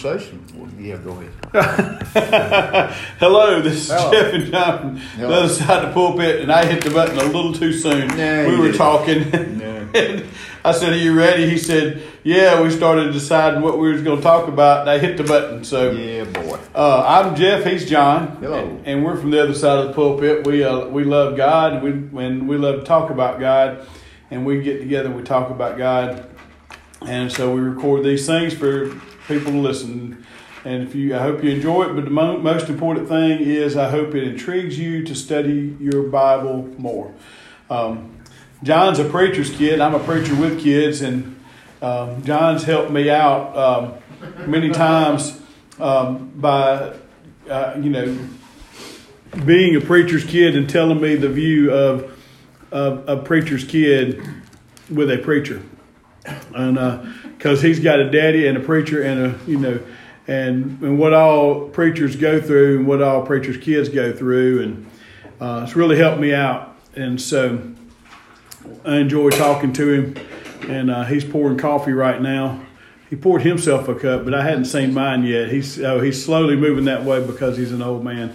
conversation. Well, yeah, go ahead. Hello, this is Hello. Jeff and John the other side of the pulpit, and I hit the button a little too soon. No, we were didn't. talking. And I said, "Are you ready?" He said, "Yeah." We started deciding what we was going to talk about, and I hit the button. So, Yeah, boy. uh, I'm Jeff. He's John. Hello. And, and we're from the other side of the pulpit. We uh, we love God, and we and we love to talk about God, and we get together and we talk about God, and so we record these things for people to listen. And if you, I hope you enjoy it. But the mo- most important thing is, I hope it intrigues you to study your Bible more. Um, John's a preacher's kid. I'm a preacher with kids, and um, John's helped me out um, many times um, by, uh, you know, being a preacher's kid and telling me the view of, of a preacher's kid with a preacher, and because he's got a daddy and a preacher and a you know, and and what all preachers go through and what all preachers' kids go through, and uh, it's really helped me out, and so. I enjoy talking to him, and uh, he's pouring coffee right now. He poured himself a cup, but I hadn't seen mine yet. He's oh, he's slowly moving that way because he's an old man.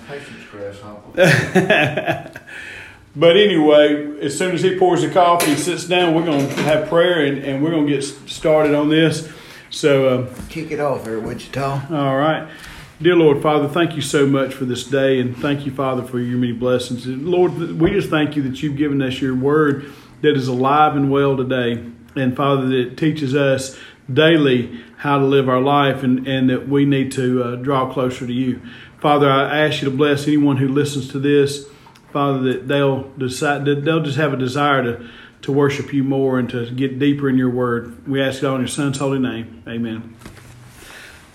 But anyway, as soon as he pours the coffee and sits down, we're going to have prayer and, and we're going to get started on this. So, um, Kick it off there, Wichita. all right. Dear Lord, Father, thank you so much for this day, and thank you, Father, for your many blessings. And Lord, we just thank you that you've given us your word that is alive and well today. And Father, that it teaches us daily how to live our life and, and that we need to uh, draw closer to you. Father, I ask you to bless anyone who listens to this. Father, that they'll decide that they'll just have a desire to, to worship you more and to get deeper in your word. We ask it all in your son's holy name. Amen.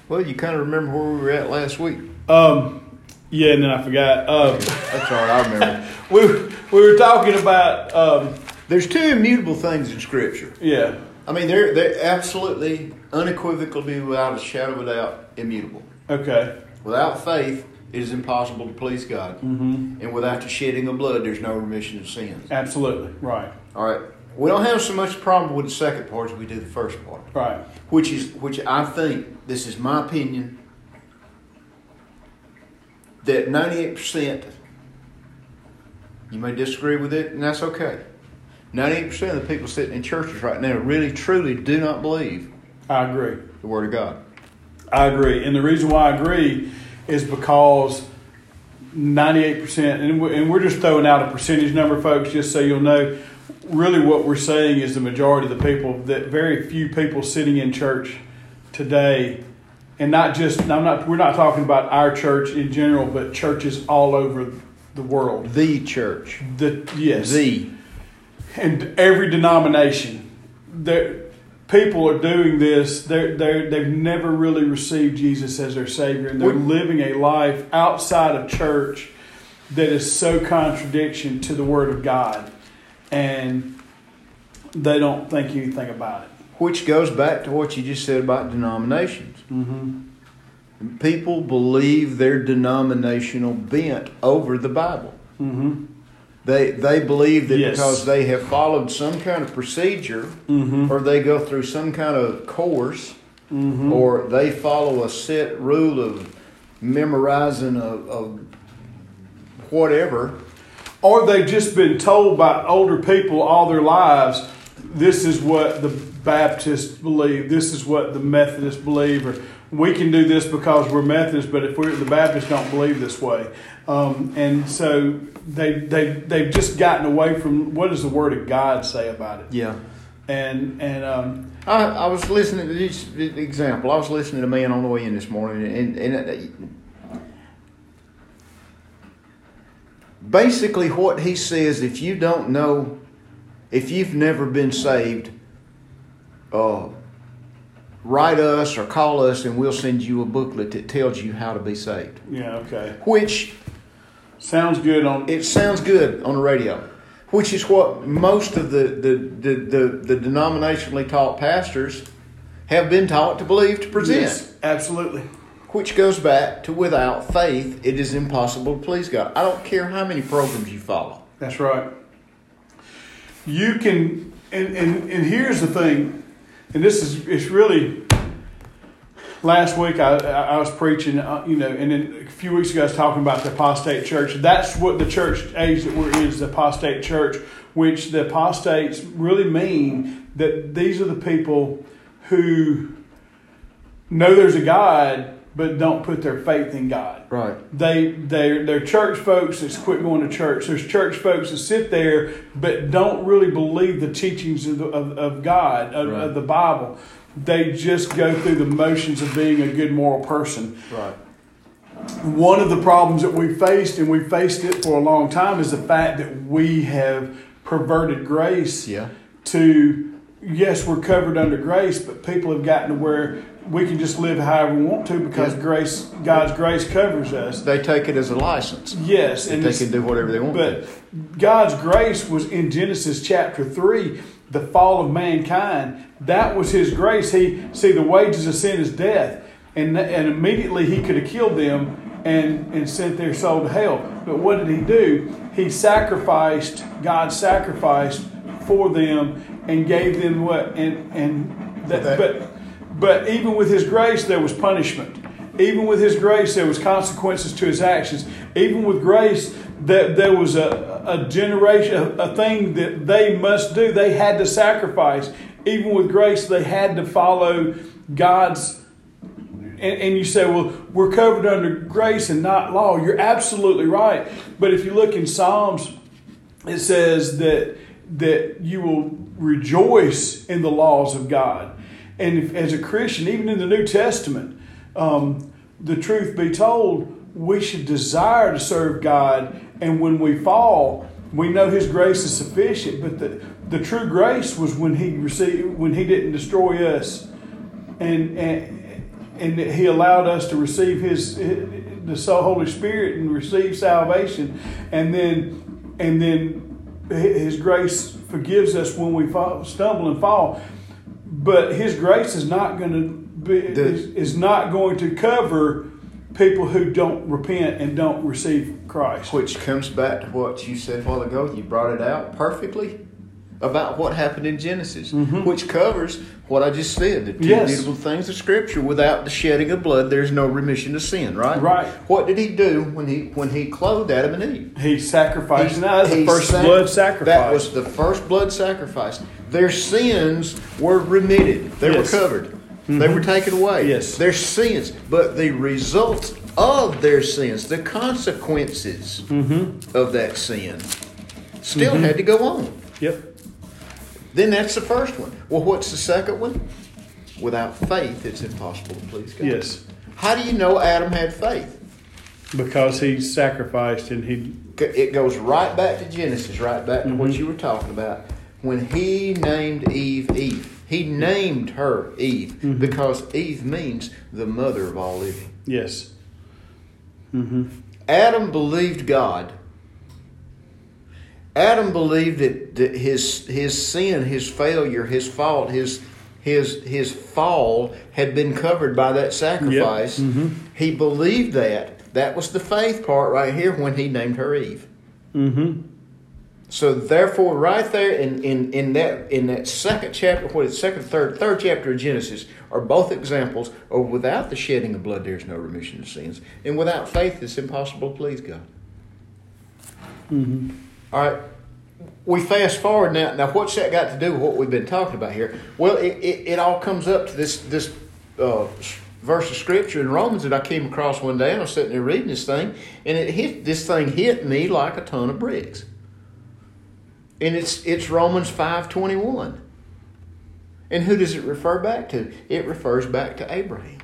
Well, you kind of remember where we were at last week. Um, yeah, and then I forgot. Um, That's all right, I remember. we we were talking about um, There's two immutable things in Scripture. yeah, I mean, they're they're absolutely, unequivocally, without a shadow of a doubt, immutable. okay, Without faith, it is impossible to please God. Mm-hmm. And without the shedding of blood, there's no remission of sins. absolutely right, All right. We don't have so much problem with the second part as we do the first part, right, which is which I think this is my opinion that 98%. You may disagree with it, and that's okay. 98% of the people sitting in churches right now really truly do not believe I agree. the Word of God. I agree, and the reason why I agree is because ninety-eight percent, and we- and we're just throwing out a percentage number, folks, just so you'll know. Really, what we're saying is the majority of the people that very few people sitting in church today, and not just I'm not we're not talking about our church in general, but churches all over the world. The church. The yes, The. and every denomination, there people are doing this. They're they they've never really received Jesus as their Savior, and they're living a life outside of church that is so contradiction to the Word of God, and they don't think anything about it. Which goes back to what you just said about denominations. Mm-hmm. People believe their denominational bent over the Bible. Mm-hmm. They they believe that Yes. because they have followed some kind of procedure, Mm-hmm. or they go through some kind of course, Mm-hmm. or they follow a set rule of memorizing of, whatever. or they've just been told by older people all their lives this is what the baptists believe this is what the methodists believe or we can do this because we're methodists but if we're the baptists don't believe this way um, and so they, they, they've just gotten away from what does the word of god say about it Yeah. and and um, I, I was listening to this example. I was listening to a man on the way in this morning, and, and uh, basically what he says, if you don't know, if you've never been saved, uh, write us or call us, and we'll send you a booklet that tells you how to be saved. yeah okay Which sounds good on it sounds good on the radio, which is what most of the, the, the, the, the denominationally taught pastors have been taught to believe to present. yes, absolutely Which goes back to without faith, it is impossible to please God. I don't care how many programs you follow. That's right. You can, and, and, and here's the thing, and this is, it's really, last week I, I was preaching, uh, you know, and then a few weeks ago I was talking about the apostate church. That's what the church age that we're in is the apostate church, which the apostates really mean that these are the people who know there's a God but don't put their faith in God. Right. They they they're church folks that quit going to church. There's church folks that sit there but don't really believe the teachings of, the, of, of God of, Right. of the Bible. They just go through the motions of being a good moral person. Right. One of the problems that we faced, and we faced it for a long time, is the fact that we have perverted grace Yeah. to yes, we're covered under grace, but people have gotten to where we can just live however we want to because Yeah. grace, God's grace covers us. They take it as a license. Yes, and they can do whatever they want. but God's grace was in Genesis chapter three, the fall of mankind. That was His grace. He see the wages of sin is death, and and immediately He could have killed them and and sent their soul to hell. But what did He do? He sacrificed. God sacrificed for them and gave them what and and that, That- but but even with His grace, there was punishment. Even with His grace, there was consequences to His actions. Even with grace, that there was a, a generation, a, thing that they must do. They had to sacrifice. Even with grace, they had to follow God's. And, and you say, well, we're covered under grace and not law. You're absolutely right. But if you look in Psalms, it says that that you will rejoice in the laws of God. And if, as a Christian, even in the New Testament, um, the truth be told, we should desire to serve God. And when we fall, we know His grace is sufficient. But the, the true grace was when He received, when He didn't destroy us, and and and He allowed us to receive His the Holy Spirit and receive salvation, and then and then His grace forgives us when we fall, stumble and fall. But His grace is not going to be The- is, is not going to cover people who don't repent and don't receive Christ. Which comes back to what you said a while ago. You brought it out perfectly about what happened in Genesis, which covers what I just said the two Mm-hmm. Yes. immutable things of Scripture. Without the shedding of blood, there's no remission of sin. Right. Right. What did He do when He when He clothed Adam and Eve? He sacrificed. He- now that's the first sac- blood sacrifice. That was the first blood sacrifice. Their sins were remitted. They Yes. were covered. They were taken away. Yes. Their sins, but the results of their sins, the consequences Mm-hmm. of that sin, still had to go on. Yep. Then that's the first one. Well, what's the second one? Without faith, it's impossible to please God. Yes. How do you know Adam had faith? Because he sacrificed and he it goes right back to Genesis, right back to what Mhm. you were talking about. When he named Eve Eve, he named her Eve Mhm. because Eve means the mother of all living. yes. Mm-hmm. Adam believed God. Adam believed that, that his his sin, his failure, his fault, his his his fall had been covered by that sacrifice. Mhm. He believed that. That was the faith part right here when he named her Eve. Mm-hmm. So therefore, right there in, in, in that in that second chapter, what is second, third, third chapter of Genesis, are both examples of without the shedding of blood, there's no remission of sins, and without faith, it's impossible to please God. Mm-hmm. All right, we fast forward now. Now, what's that got to do with what we've been talking about here? Well, it, it, it all comes up to this this uh, verse of scripture in Romans that I came across one day. and I was sitting there reading this thing, and it hit this thing hit me like a ton of bricks. And it's it's Romans five twenty one. And who does it refer back to? It refers back to Abraham,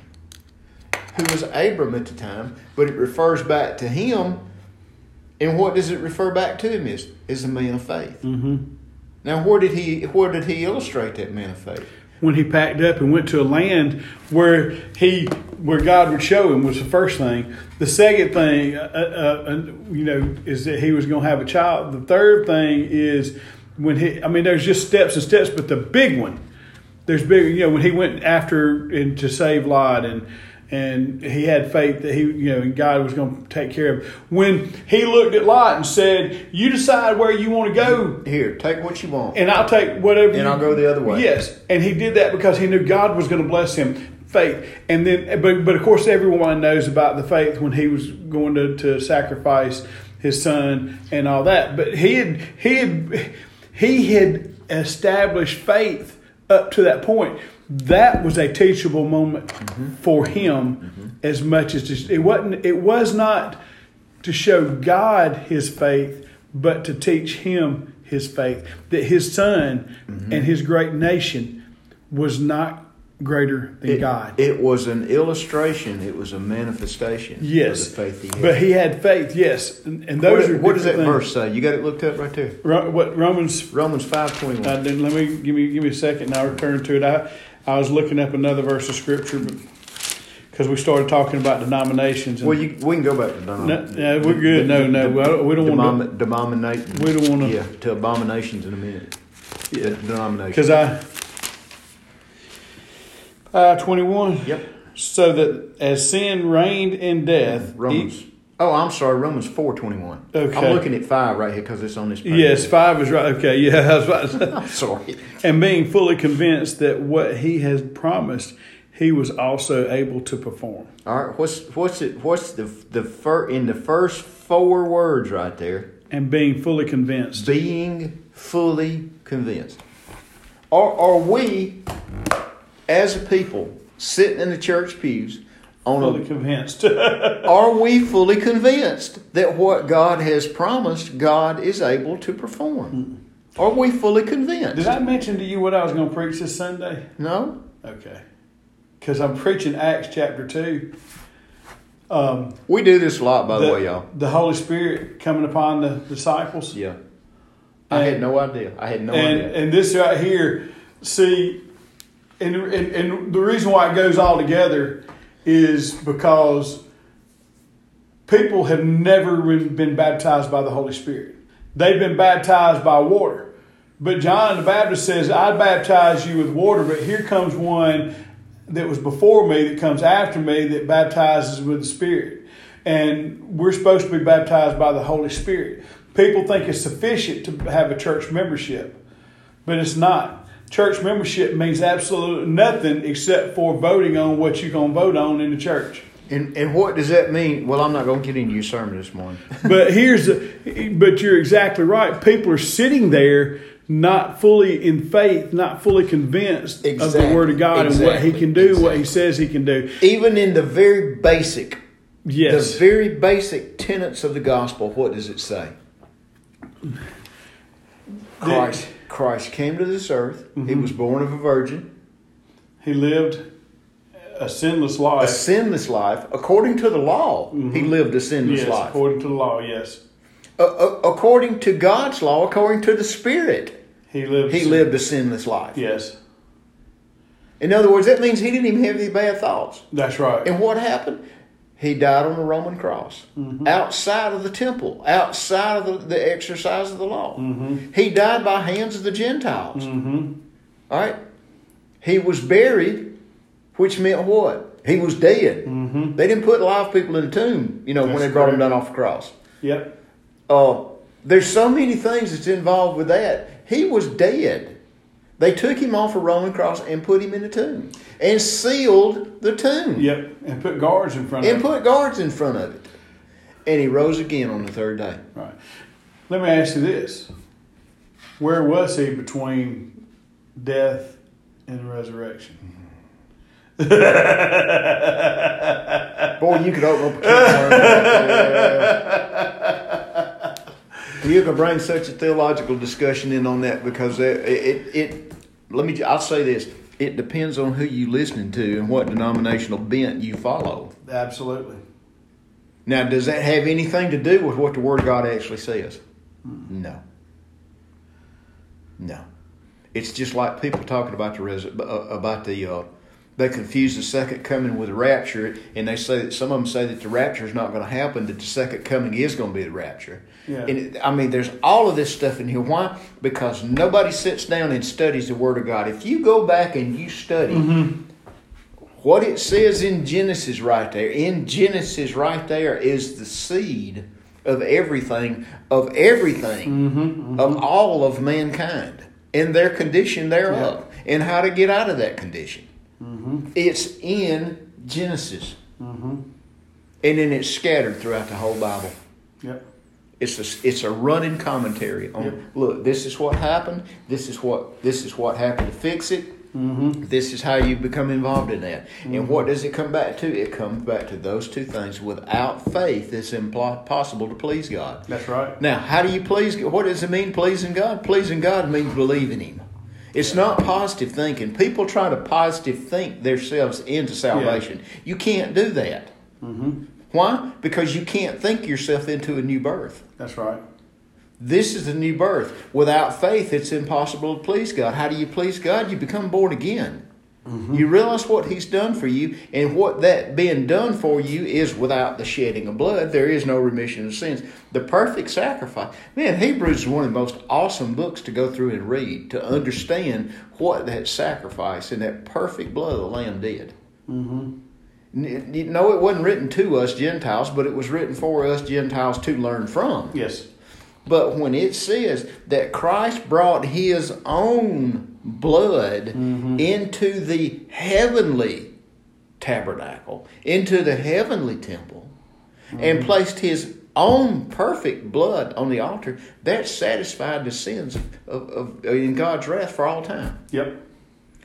who was Abram at the time, but it refers back to him. And what does it refer back to him is is a man of faith. Mm-hmm. Now, where did he where did he illustrate that man of faith? When he packed up and went to a land where he, where God would show him was the first thing. The second thing, uh, uh, uh, you know, is that he was going to have a child. The third thing is when he. I mean, there's just steps and steps, but the big one, there's big. You know, when he went after and to save Lot and. And he had faith that he, you know, and God was going to take care of him. When he looked at Lot and said, "You decide where you want to go, Here, take what you want. and I'll take whatever. And you- I'll go the other way. Yes, and he did that because he knew God was going to bless him. faith. And then, but but of course, everyone knows about the faith when he was going to, to sacrifice his son and all that. But he had he had he had established faith up to that point. That was a teachable moment mm-hmm. for him mm-hmm. as much as to, it wasn't. It was not to show God his faith, but to teach him his faith that his son mm-hmm. and his great nation was not greater than It, God. it was an illustration. It was a manifestation yes, of the faith he had. but he had faith. Yes, and, and what, those are what does that different verse say? You got it looked up right there. Ro- what Romans Romans five twenty one. let me give me give me a second. and I'll return to it. I I was looking up another verse of scripture, because we started talking about denominations. And, Well, you, we can go back to Don. no, no, we're good. No, no, we don't want to. Denominate. We don't wanna- Yeah, to abominations in a minute. Yeah. denominations. Because I. Uh, 21. Yep. So that as sin reigned in death. Romans. e- oh, I'm sorry. Romans four twenty one. Okay. I'm looking at five right here because it's on this. page. yes, 5 is right. Okay, yeah. I was about to say. I'm sorry. and being fully convinced that what he has promised, he was also able to perform. All right. What's what's it? What's the the fir, in the first four words right there? And being fully convinced. Being fully convinced. Are are we, as a people, sitting in the church pews, on Fully a convinced. Are we fully convinced that what God has promised, God is able to perform? Are we fully convinced? Did I mention to you what I was going to preach this Sunday? No? Okay. Because I'm preaching Acts chapter 2. Um, We do this a lot, by the, way, y'all. The Holy Spirit coming upon the disciples. Yeah. I had no idea. I had no and, idea. and this right here, see, and, and, and the reason why it goes all together is because people have never been, been baptized by the Holy Spirit. They've been baptized by water. But John the Baptist says, I baptize you with water, but here comes one that was before me that comes after me that baptizes with the Spirit. And we're supposed to be baptized by the Holy Spirit. People think it's sufficient to have a church membership, but it's not. Church membership means absolutely nothing except for voting on what you're going to vote on in the church. And, and what does that mean? Well, I'm not going to get into your sermon this morning. but here's the, but you're exactly right. People are sitting there not fully in faith, not fully convinced of the word of God and what he can do, what he says he can do. Even in the very basic, Yes. the very basic tenets of the gospel, what does it say? Christ, Christ came to this earth. He Mm-hmm. was born of a virgin. he lived a sinless life. a sinless life according to the law. He lived a sinless yes, life. according to the law, yes. According to God's law, according to the Spirit, He lived he sin- lived a sinless life. Yes. In other words, that means he didn't even have any bad thoughts. That's right. And what happened? He died on the Roman cross, Mm-hmm. outside of the temple, outside of the, the exercise of the law. Mm-hmm. He died by hands of the Gentiles. hmm All right. He was buried, which meant what? He was dead. Mhm. They didn't put live people in the tomb, you know, when they brought him down off the cross. Yep. Uh, there's so many things that's involved with that. He was dead. They took him off a Roman cross and put him in the tomb and sealed the tomb Yep. And put guards in front and of him. put guards in front of it. And he rose again on the third day. Right. Let me ask you this. Where was he between death and resurrection? Boy, you could open up a can of worms right there. You can bring such a theological discussion in on that because it, it, it let me, I'll say this. It depends on who you listening to and what denominational bent you follow. Absolutely. Now, does that have anything to do with what the Word of God actually says? No. No. It's just like people talking about the res- uh, about the uh, they confuse the second coming with the rapture, and they say that some of them say that the rapture is not going to happen, that the second coming is going to be the rapture. Yeah. And it, I mean, there's all of this stuff in here. Why? Because nobody sits down and studies the Word of God. If you go back and you study mm-hmm. what it says in Genesis right there, in Genesis right there is the seed of everything, of everything, mm-hmm, mm-hmm. of all of mankind, and their condition thereof, and how to get out of that condition. Mm-hmm. It's in Genesis. Mm-hmm. And then it's scattered throughout the whole Bible. Yep. It's a, it's a running commentary on Yep. look, this is what happened, this is what this is what happened to fix it, Mm-hmm. this is how you become involved in that. And what does it come back to? It comes back to those two things. Without faith, it's impossible to please God. That's right. Now, how do you please God? What does it mean, pleasing God? Pleasing God means believing Him. It's not positive thinking. People try to positive think themselves into salvation. You can't do that. Mm-hmm. Why? Because you can't think yourself into a new birth. That's right. This is the new birth. Without faith, it's impossible to please God. How do you please God? You become born again. You realize what He's done for you, and what that being done for you is without the shedding of blood. There is no remission of sins. The perfect sacrifice. Man, Hebrews is one of the most awesome books to go through and read to understand what that sacrifice and that perfect blood of the Lamb did. Mm-hmm. N- You know, it wasn't written to us Gentiles, but it was written for us Gentiles to learn from. Yes. But when it says that Christ brought his own blood mm-hmm. into the heavenly tabernacle, into the heavenly temple, and mm-hmm. placed his own perfect blood on the altar, that satisfied the sins of, of, of in God's wrath for all time. Yep.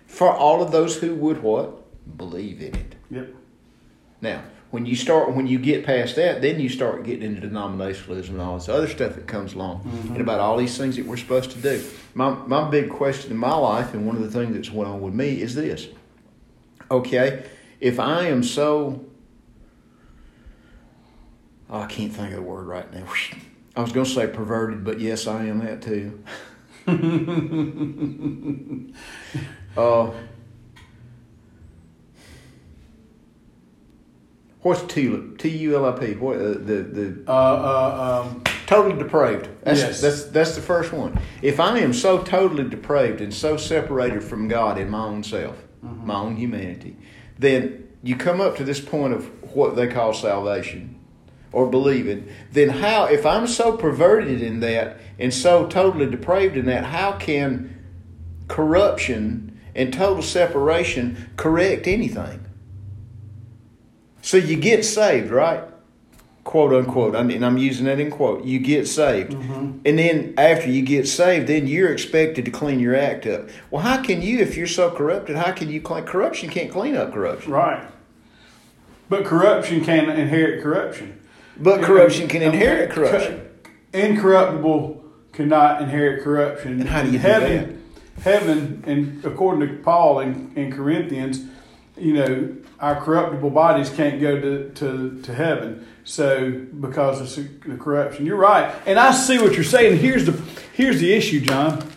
For all of those who would what? Believe in it. Yep. Now, when you start, when you get past that, then you start getting into denominationalism and all this other stuff that comes along, and about all these things that we're supposed to do. My my big question in my life, and one of the things that's went on with me, is this: Okay, if I am so, oh, I can't think of the word right now. I was going to say perverted, but yes, I am that too. uh, what's tulip? T U L I P. What uh, the the Uh, uh, um, totally depraved. That's, Yes. that's that's the first one. If I am so totally depraved and so separated from God in my own self, my own humanity, then you come up to this point of what they call salvation or believing. Then how, if I'm so perverted in that and so totally depraved in that, how can corruption and total separation correct anything? So you get saved, right? quote unquote, and I'm using that in quote, you get saved. Mm-hmm. And then after you get saved, then you're expected to clean your act up. Well, how can you, if you're so corrupted, how can you clean? Corruption can't clean up corruption. right. But corruption can inherit corruption. But corruption can inherit corruption. Incorruptible cannot inherit corruption. And how do you do heaven, Heaven, and according to Paul in, in Corinthians, you know, our corruptible bodies can't go to, to, to heaven. So because of the corruption, you're right, and I see what you're saying. Here's the here's the issue, John.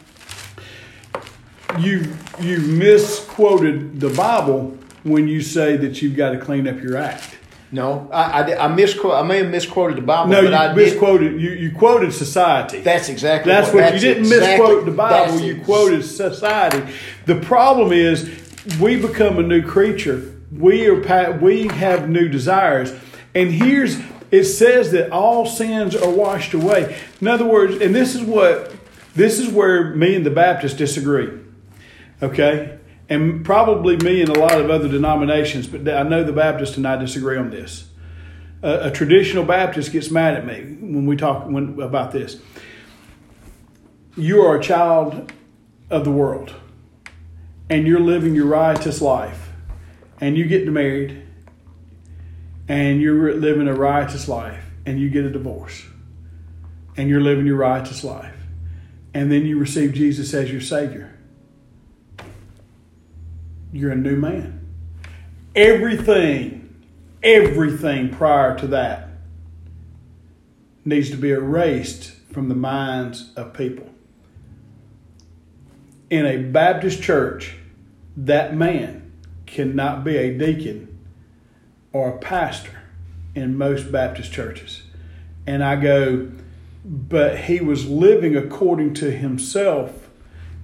You you misquoted the Bible when you say that you've got to clean up your act. No, I, I, I misquote. I may have misquoted the Bible, No, but you I did. misquoted. You, you quoted society. That's exactly. That's what that's you didn't exactly- misquote the Bible. You quoted society. The problem is we become a new creature. We are we have new desires, and here's it says that all sins are washed away. In other words, and this is what this is where me and the Baptists disagree. Okay. And probably me and a lot of other denominations, but I know the Baptists and I disagree on this. A, a traditional Baptist gets mad at me when we talk when, about this you are a child of the world and you're living your riotous life and you get married and you're living a righteous life. And you get a divorce. And you're living your righteous life. And then you receive Jesus as your Savior. You're a new man. Everything, everything prior to that needs to be erased from the minds of people. In a Baptist church, that man cannot be a deacon or a pastor in most Baptist churches. And I go, but he was living according to himself,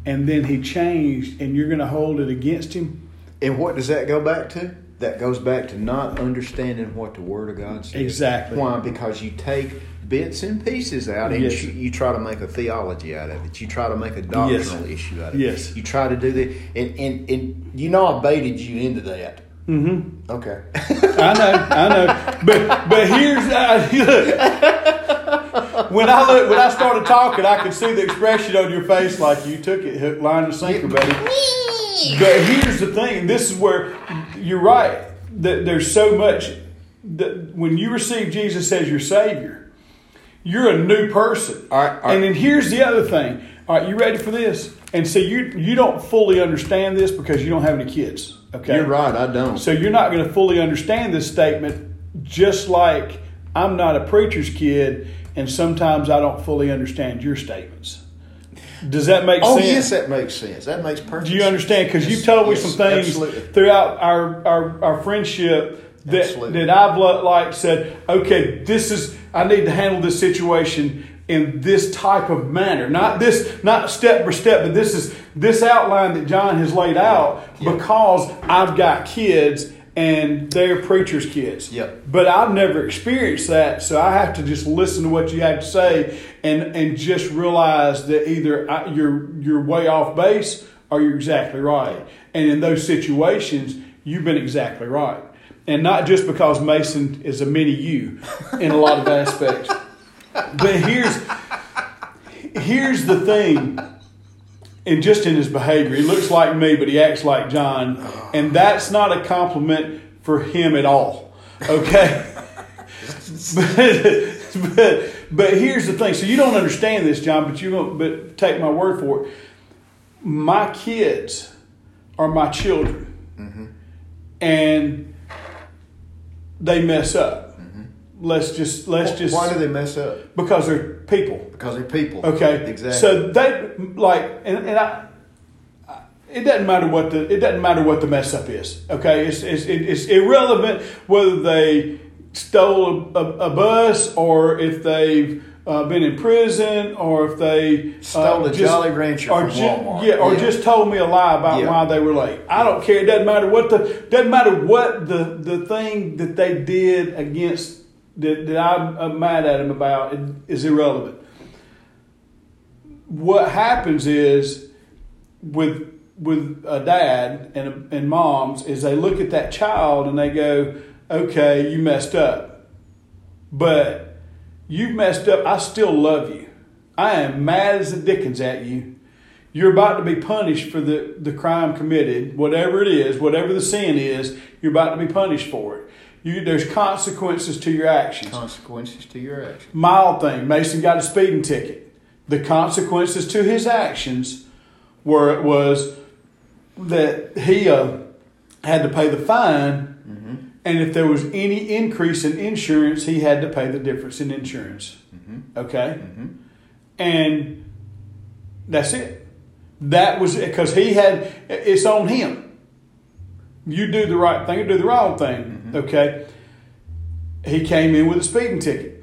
and then he changed, and you're going to hold it against him? And what does that go back to? That goes back to not understanding what the Word of God says. Exactly. Why? Because you take bits and pieces out, and Yes. you, you try to make a theology out of it. You try to make a doctrinal issue out of Yes. it. You try to do that, and, and and you know I baited you into that. Mm-hmm. Okay. I know, I know. But but here's uh. When I look, when I started talking, I could see the expression on your face, like you took it hook, line, and sinker, buddy. But here's the thing, this is where you're right. That there's so much that when you receive Jesus as your Savior, you're a new person. All right, all right. And then here's the other thing. All right, you ready for this? And so you you don't fully understand this because you don't have any kids. Okay, You're right. I don't. so you're not going to fully understand this statement, just like I'm not a preacher's kid, and sometimes I don't fully understand your statements. Does that make oh sense? yes, that makes sense. That makes perfect. Do you understand? Because Yes, you've told me yes, some things absolutely. throughout our, our, our friendship that, Absolutely. that I've like said, okay, this is I need to handle this situation in this type of manner, not this, not step by step, but this is this outline that John has laid out Yeah. because I've got kids and they're preachers' kids. Yep. But I've never experienced that, so I have to just listen to what you have to say and and just realize that either I, you're you're way off base or you're exactly right. And in those situations, you've been exactly right, and not just because Mason is a mini you in a lot of aspects. But here's here's the thing. And just in his behavior, he looks like me, but he acts like John, and that's not a compliment for him at all. Okay, but, but but here's the thing. So you don't understand this, John, but you don't. But take my word for it. My kids are my children, mm-hmm. and they mess up. Mm-hmm. Let's just let's just Why do they mess up? because they're people. Because they're people. Okay. Exactly. So they like, and, and I, I- it doesn't matter what the it doesn't matter what the mess up is. Okay, it's it's, it- it's irrelevant whether they stole a, a, a bus or if they've uh, been in prison or if they uh, Stole a Jolly Rancher or from ju- Walmart. yeah, or Yeah. just told me a lie about Yeah. why they were late. I don't care. It doesn't matter what the doesn't matter what the the thing that they did against that, that I'm, I'm mad at them about it is irrelevant what happens is with with a dad and and moms is they look at that child and they go, okay, you messed up, but you've messed up. I still love you. I am mad as the dickens at you. You're about to be punished for the, the crime committed, whatever it is, whatever the sin is, you're about to be punished for it. You, there's consequences to your actions Consequences to your actions. mild thing. Mason got a speeding ticket. The consequences to his actions were it was that he uh, had to pay the fine, and if there was any increase in insurance, he had to pay the difference in insurance. Mm-hmm. Okay, mm-hmm. and that's it. That was because he had. It's on him. You do the right thing or do the wrong thing. Mm-hmm. Okay. He came in with a speeding ticket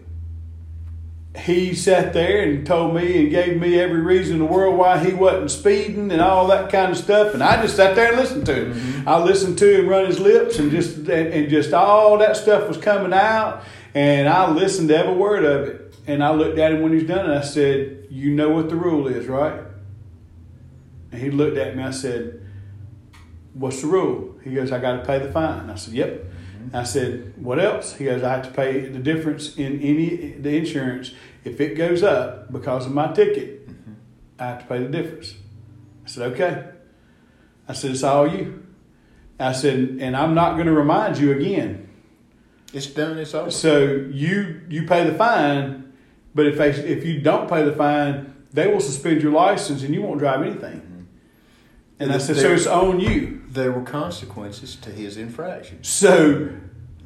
he sat there and told me and gave me every reason in the world why he wasn't speeding and all that kind of stuff. And I just sat there and listened to him. Mm-hmm. I listened to him run his lips and just and, and just all that stuff was coming out. And I listened to every word of it. And I looked at him when he was done and I said, "You know what the rule is, right?" And he looked at me. I said, "What's the rule?" He goes, "I got to pay the fine." I said, "Yep." Mm-hmm. I said, "What else?" He goes, "I have to pay the difference in any the insurance if it goes up because of my ticket. I have to pay the difference." I said, "Okay." I said, "It's all you." I said, "And I'm not going to remind you again." It's done. It's over. So you you pay the fine, but if they, if you don't pay the fine, they will suspend your license and you won't drive anything. And I said, so it's on you. There were consequences to his infraction. So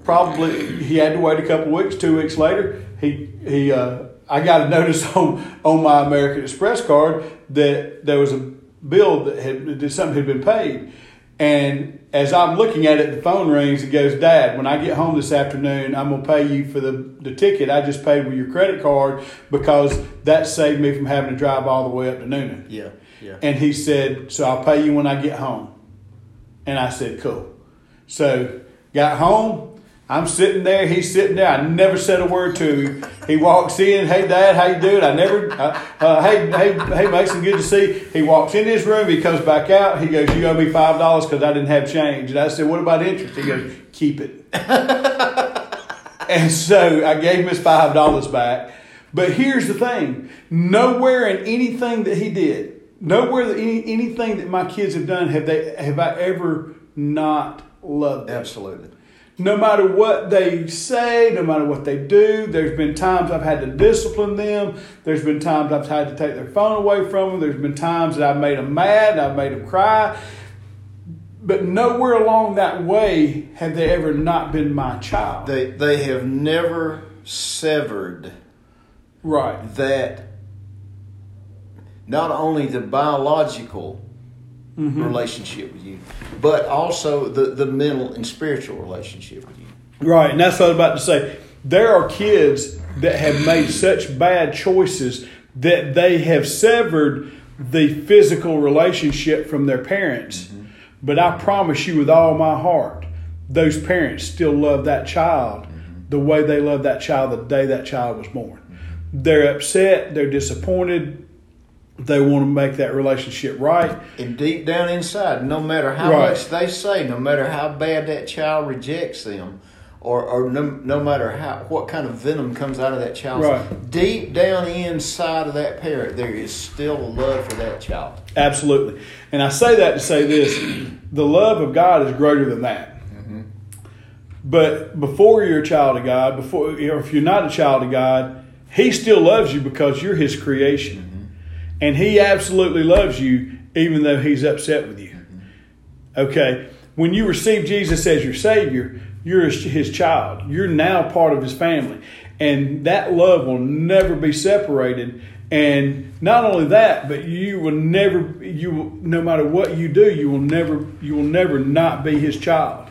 probably he had to wait a couple weeks. Two weeks later, he he uh, I got a notice on on my American Express card that there was a bill that had that something had been paid. And as I'm looking at it, the phone rings. It goes, Dad, when I get home this afternoon, I'm gonna pay you for the, the ticket I just paid with your credit card because that saved me from having to drive all the way up to Newnan. Yeah. Yeah. And he said, So I'll pay you when I get home. And I said, Cool. So got home. I'm sitting there, he's sitting there. I never said a word to him. He walks in, hey dad, how you doing? I never, uh, uh, hey, hey, hey Mason, good to see. You. He walks in his room, he comes back out. He goes, you owe me five dollars because I didn't have change. And I said, what about interest? He goes, keep it. and so I gave him his five dollars back. But here's the thing: nowhere in anything that he did, nowhere that any, anything that my kids have done have they have I ever not loved them. Absolutely. No matter what they say, no matter what they do, there's been times I've had to discipline them. There's been times I've had to take their phone away from them. There's been times that I've made them mad, I've made them cry. But nowhere along that way have they ever not been my child. They they have never severed right. that not only the biological Mm-hmm. relationship with you, but also the, the mental and spiritual relationship with you. Right, and that's what I was about to say. There are kids that have made such bad choices that they have severed the physical relationship from their parents. Mm-hmm. But I promise you with all my heart, those parents still love that child mm-hmm. the way they loved that child the day that child was born. They're upset, they're disappointed, they want to make that relationship right. And deep down inside, no matter how Right. much they say, no matter how bad that child rejects them, or, or no, no matter how what kind of venom comes out of that child, Right. deep down inside of that parent, there is still a love for that child. Absolutely. And I say that to say this the love of God is greater than that. Mm-hmm. But before you're a child of God, before or if you're not a child of God, He still loves you because you're His creation. Mm-hmm. And He absolutely loves you even though He's upset with you. Okay? When you receive Jesus as your Savior, you're His child. You're now part of His family. And that love will never be separated. And not only that, but you will never, you will, no matter what you do, you will never, you will never not be His child.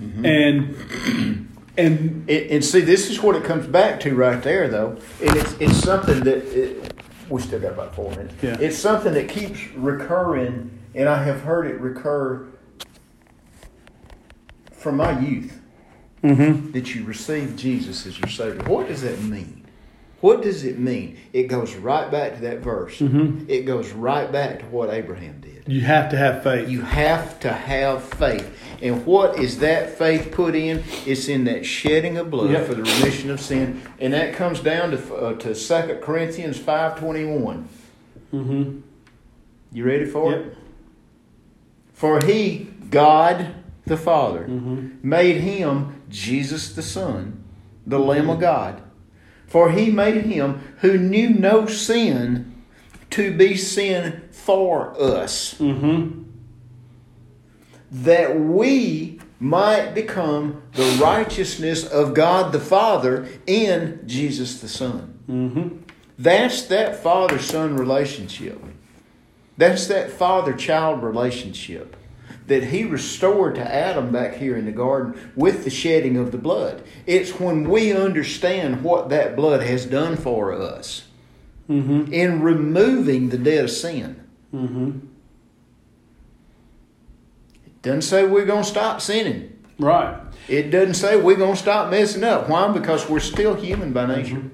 Mm-hmm. And and And, and see, this is what it comes back to right there, though. And it's it's something that it, we still got about four minutes. Yeah. It's something that keeps recurring, and I have heard it recur from my youth. Mm-hmm. That you receive Jesus as your Savior. What does that mean? What does it mean? It goes right back to that verse. It goes right back to what Abraham did. you have to have faith. You have to have faith. And what is that faith put in? It's in that shedding of blood Yep. for the remission of sin. And that comes down to uh, to 2 Corinthians 5.21. mm-hmm. You ready for Yep. it? For he, God the Father, Mm-hmm. made him, Jesus the Son, the Lamb of God. For he made him who knew no sin to be sin for us Mm-hmm. that we might become the righteousness of God the Father in Jesus the Son. Mm-hmm. That's that father son relationship. That's that father child relationship that he restored to Adam back here in the garden with the shedding of the blood. It's when we understand what that blood has done for us Mm-hmm. in removing the debt of sin. Mm-hmm. It doesn't say we're going to stop sinning. Right. It doesn't say we're going to stop messing up. Why? Because we're still human by nature.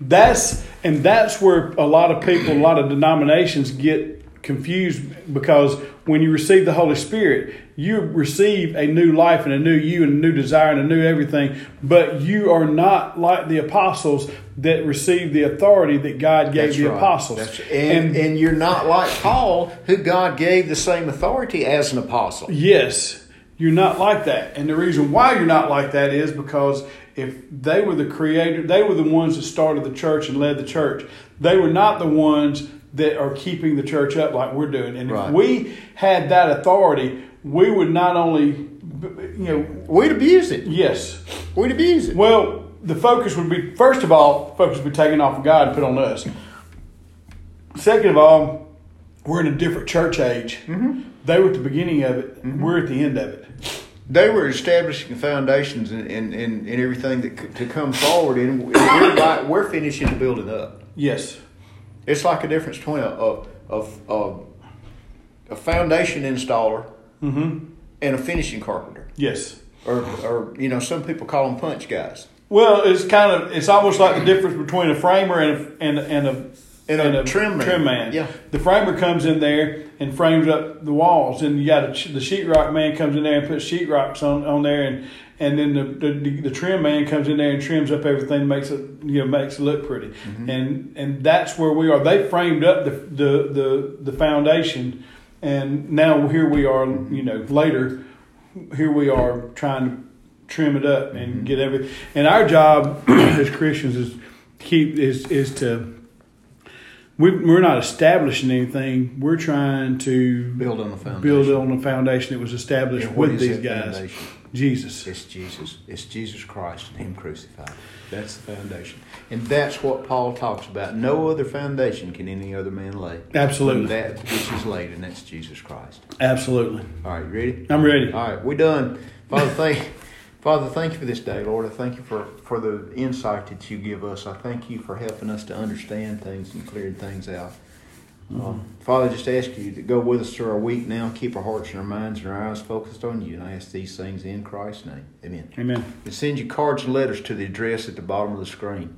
That's and that's where a lot of people, a lot of denominations get confused because when you receive the Holy Spirit, you receive a new life and a new you and a new desire and a new everything, but you are not like the apostles that received the authority that God gave That's the right. apostles. That's- and, and you're not like Paul, who God gave the same authority as an apostle. Yes, you're not like that. And the reason why you're not like that is because if they were the creator, they were the ones that started the church and led the church. They were not the ones that are keeping the church up like we're doing. And Right. if we had that authority, we would not only, you know, We'd abuse it. yes. We'd abuse it. Well, the focus would be first of all, focus would be taken off of God and put on us. Second of all, we're in a different church age. Mm-hmm. They were at the beginning of it. Mm-hmm. We're at the end of it. They were establishing foundations and, and, everything that could, to come forward, and we're, we're finishing the building up. Yes. It's like a difference between a, a, a, a, a foundation installer Mm-hmm. and a finishing carpenter. Yes. or or you know, some people call them punch guys. Well, it's kind of it's almost like the difference between a framer and a and a, and a And a trim man. Trim man. Yeah. The framer comes in there and frames up the walls, and you got a, the sheetrock man comes in there and puts sheetrocks on, on there, and and then the, the the trim man comes in there and trims up everything, makes it you know makes it look pretty, Mm-hmm. and and that's where we are. They framed up the the the, the foundation, and now here we are. You know later, here we are trying to trim it up and Mm-hmm. get everything. And our job as Christians is keep is is to. We, we're not establishing anything. We're trying to Build on the foundation. build on the foundation that was established what with these guys. foundation? Jesus. It's Jesus. It's Jesus Christ and Him crucified. That's the foundation. And that's what Paul talks about. No other foundation can any other man lay. Absolutely. That which is laid, and that's Jesus Christ. Absolutely. All right, you ready? I'm ready. All right, we're done. Father, thank Father, thank you for this day, Lord. I thank you for, for the insight that you give us. I thank you for helping us to understand things and clearing things out. Uh, Father, just ask you to go with us through our week now. Keep our hearts and our minds and our eyes focused on you. And I ask these things in Christ's name. Amen. Amen. And send your cards and letters to the address at the bottom of the screen.